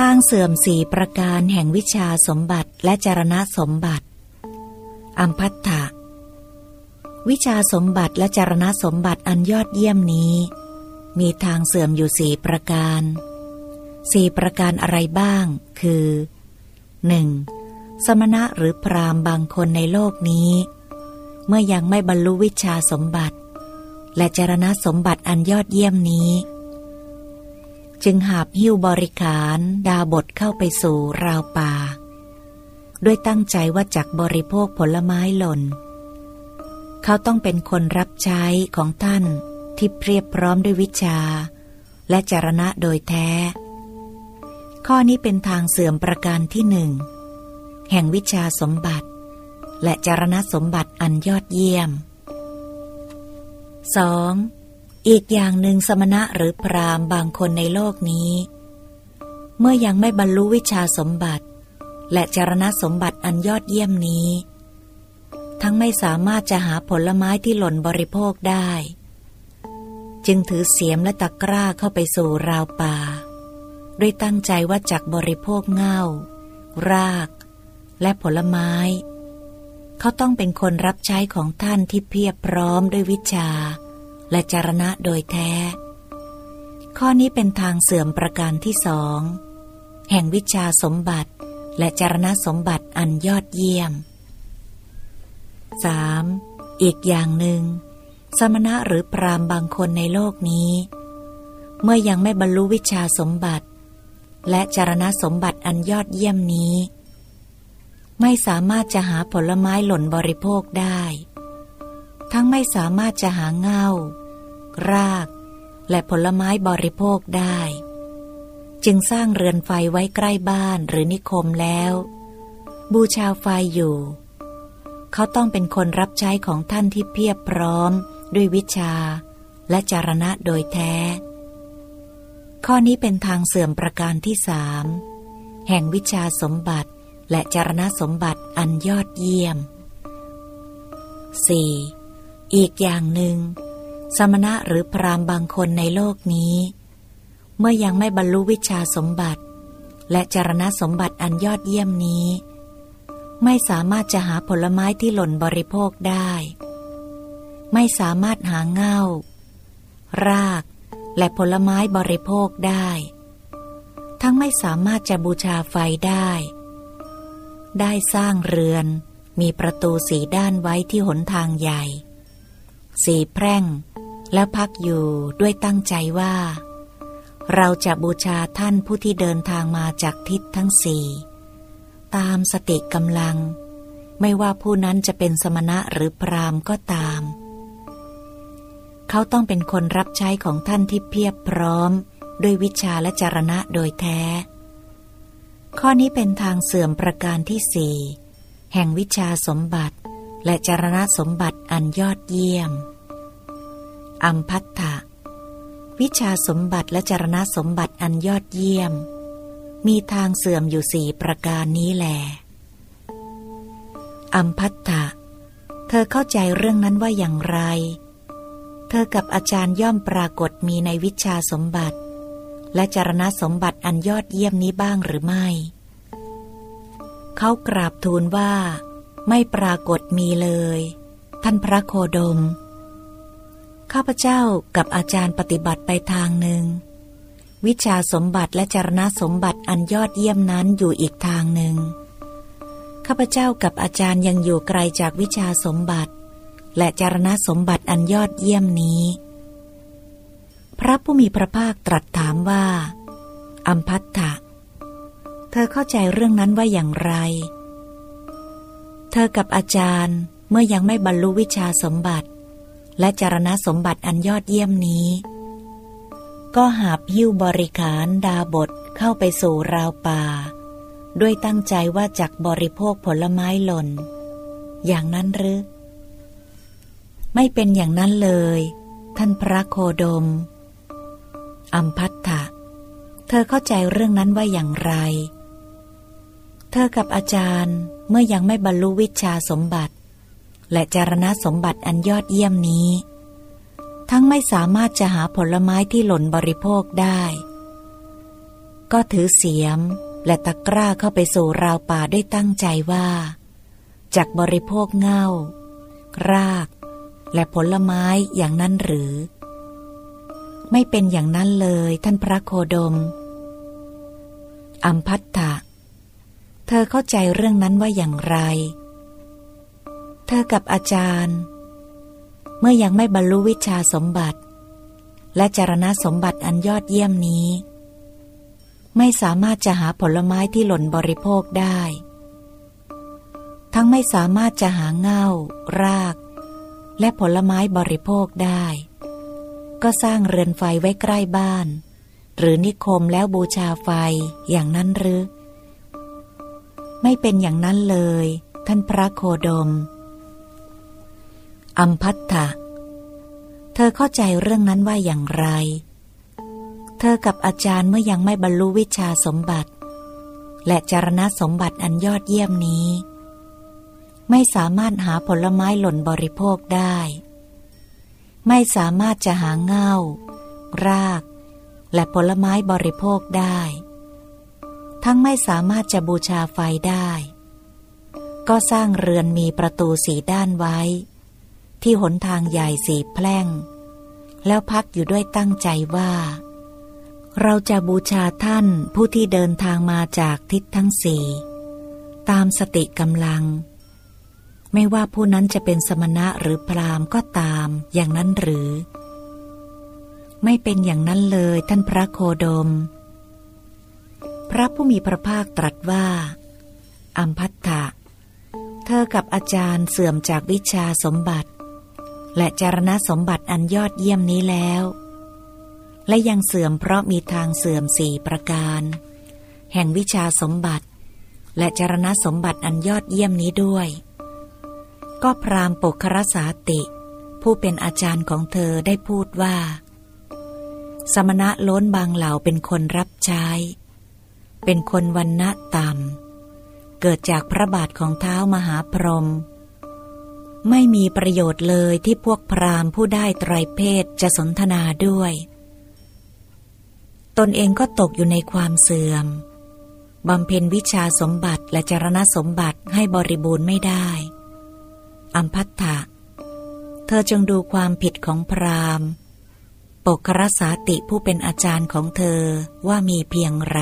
ทางเสื่อมสี่ประการแห่งวิชาสมบัติและจารณะสมบัติ อัมพัตถะวิชาสมบัติและจารณะสมบัติอันยอดเยี่ยมนี้ มีทางเสื่อมอยู่สี่ประการสี่ประการอะไรบ้าง คือ 1. สมณะหรือพรามบางคนในโลกนี้ เมื่อยังไม่บรรลุวิชาสมบัติ และจารณะสมบัติอันยอดเยี่ยมนี้ จึงหาบหิ้วบริขารดาบทเข้าไปสู่ราวป่า ด้วยตั้งใจว่าจักบริโภคผลไม้หล่น เขาต้องเป็นคนรับใช้ของท่านที่เพียบพร้อมด้วยวิชา และจารณะโดยแท้ ข้อนี้เป็นทางเสื่อมประการที่หนึ่ง แห่งวิชาสมบัติ และจารณะสมบัติอันยอดเยี่ยม 2. อีกอย่างหนึ่งสมณะหรือพรามบางคนในโลกนี้ เมื่อยังไม่บรรลุวิชาสมบัติ และจารณะสมบัติอันยอดเยี่ยมนี้ ทั้งไม่สามารถจะหาผลไม้ที่หล่นบริโภคได้ จึงถือเสียมและตะกร้าเข้าไปสู่ราวป่า ด้วยตั้งใจว่าจักบริโภคเง่า ราก และผลไม้ เขาต้องเป็นคนรับใช้ของท่านที่เพียบพร้อมด้วยวิชา และจารณะโดยแท้ ข้อนี้เป็นทางเสื่อมประการที่สองแห่งวิชาสมบัติและจารณะสมบัติอันยอดเยี่ยม 3. อีกอย่างหนึ่ง สมณะหรือพรามบางคนในโลกนี้ เมื่อยังไม่บรรลุวิชาสมบัติ และจารณะสมบัติอันยอดเยี่ยมนี้ ไม่สามารถจะหาผลไม้หล่นบริโภคได้ ทั้งไม่สามารถจะหาเงา ราก และผลไม้บริโภคได้ จึงสร้างเรือนไฟไว้ใกล้บ้านหรือนิคมแล้ว บูชาไฟอยู่ เขาต้องเป็นคนรับใช้ของท่านที่เพียบพร้อม ด้วยวิชา และจารณะโดยแท้ ข้อนี้เป็นทางเสื่อมประการที่สามแห่งวิชาสมบัติและจารณสมบัติอันยอดเยี่ยม 4. อีกอย่างหนึ่ง สมณะหรือพรามบางคนในโลกนี้ เมื่อยังไม่บรรลุวิชาสมบัติ และจารณสมบัติอันยอดเยี่ยมนี้ ไม่สามารถจะหาผลไม้ที่หล่นบริโภคได้ ไม่สามารถหาเง่า รากและผลไม้บริโภคได้ ทั้งไม่สามารถจะบูชาไฟได้ ได้สร้างเรือนมีประตูสีด้านไว้ที่หนทางใหญ่ สีแพร่ง แล้วพักอยู่ด้วยตั้งใจว่า เราจะบูชาท่านผู้ที่เดินทางมาจากทิศทั้งสี่ตามสติกำลัง ไม่ว่าผู้นั้นจะเป็นสมณะหรือพรามก็ตาม เขาต้องเป็นคนรับใช้ของท่านที่เพียบพร้อม ด้วยวิชาและจารณะโดยแท้ ข้อนี้เป็นทางเสื่อมประการที่สี่แห่งวิชาสมบัติและจารณะสมบัติอันยอดเยี่ยม อัมพัตถะวิชาสมบัติและจารณะสมบัติอันยอดเยี่ยม มีทางเสื่อมอยู่สี่ประการนี้แหลอัมพัตถะเธอเข้าใจเรื่องนั้นว่าอย่างไร เธอกับอาจารย์ย่อมปรากฏมีในวิชาสมบัติ และจารณะสมบัติอันยอดเยี่ยมนี้บ้างหรือไม่ เขากราบทูลว่า ไม่ปรากฏมีเลย ท่านพระโคดม ข้าพเจ้ากับอาจารย์ปฏิบัติไปทางหนึ่ง วิชาสมบัติและจารณสมบัติอันยอดเยี่ยมนั้นอยู่อีกทางหนึ่ง ข้าพเจ้ากับอาจารย์ยังอยู่ไกลจากวิชาสมบัติ และจารณสมบัติอันยอดเยี่ยมนี้ พระผู้มีพระภาคตรัสถามว่าอัมพัตถะเธอเข้าใจเรื่องนั้นว่าอย่างไร เธอกับอาจารย์เมื่อยังไม่บรรลุวิชาสมบัติ และจารณะสมบัติอันยอดเยี่ยมนี้ ก็หาบหิ้วบริขารดาบทเข้าไปสู่ราวป่า ด้วยตั้งใจว่าจักบริโภคผลไม้หล่น อย่างนั้นหรือ ไม่เป็นอย่างนั้นเลย ท่านพระโคดม อัมพัตถะเธอเข้าใจเรื่องนั้นว่าอย่างไร เธอกับอาจารย์เมื่อยังไม่บรรลุวิชาสมบัติ และจารณสมบัติอันยอดเยี่ยมนี้ ทั้งไม่สามารถจะหาผลไม้ที่หล่นบริโภคได้กก็ถือเสียมและตะกร้าเข้าไปสู่ราวป่าด้วยตั้งใจว่า จากบริโภคเง่า ราก และผลไม้อย่างนั้นหรือ ไม่เป็นอย่างนั้นเลยท่านพระโคดม อัมพัตตะเธอเข้าใจเรื่องนั้นว่าอย่างไร เธอกับอาจารย์ เมื่อยังไม่บรรลุวิชาสมบัติ และจารณสมบัติอันยอดเยี่ยมนี้ ไม่สามารถจะหาผลไม้ที่หล่นบริโภคได้ ทั้งไม่สามารถจะหาเง่า ราก และผลไม้บริโภคได้ ก็สร้างเรือนไฟไว้ใกล้บ้าน หรือนิคมแล้วบูชาไฟอย่างนั้นหรือ ไม่เป็นอย่างนั้นเลย ท่านพระโคดม อัมพัตถะเธอเข้าใจเรื่องนั้นว่าอย่างไร เธอกับอาจารย์เมื่อยังไม่บรรลุวิชาสมบัติ และจารณสมบัติอันยอดเยี่ยมนี้ ไม่สามารถหาผลไม้หล่นบริโภคได้ ไม่สามารถจะหาเง่า ราก และผลไม้บริโภคได้ ทั้งไม่สามารถจะบูชาไฟได้ ก็สร้างเรือนมีประตูสีด้านไว้ ที่หนทางใหญ่สีแพร่ง แล้วพักอยู่ด้วยตั้งใจว่า เราจะบูชาท่านผู้ที่เดินทางมาจากทิศทั้งสี่ตามสติกำลัง ไม่ว่าผู้นั้นจะเป็นสมณะหรือพรามก็ตามอย่างนั้นหรือ ไม่เป็นอย่างนั้นเลยท่านพระโคดม พระผู้มีพระภาคตรัสว่า อัมพัตถะเธอกับอาจารย์เสื่อมจากวิชาสมบัติ และจารณสมบัติอันยอดเยี่ยมนี้แล้ว และยังเสื่อมเพราะมีทางเสื่อมสี่ประการ แห่งวิชาสมบัติ และจารณสมบัติอันยอดเยี่ยมนี้ด้วย ก็พรามปกครสาติ ผู้เป็นอาจารย์ของเธอได้พูดว่า สมณะล้นบางเหล่าเป็นคนรับใช้ เป็นคนวันณะต่ำเกิดจากพระบาทของเท้ามหาพรหม ไม่มีประโยชน์เลยที่พวกพราหมณ์ผู้ได้ไตรเพศจะสนทนาด้วย ตนเองก็ตกอยู่ในความเสื่อมบำเพ็ญวิชาสมบัติและจรณสมบัติให้บริบูรณ์ไม่ได้ อัมพัตถะเธอจงดูความผิดของพราหมณ์ ปกครสาติผู้เป็นอาจารย์ของเธอว่ามีเพียงไร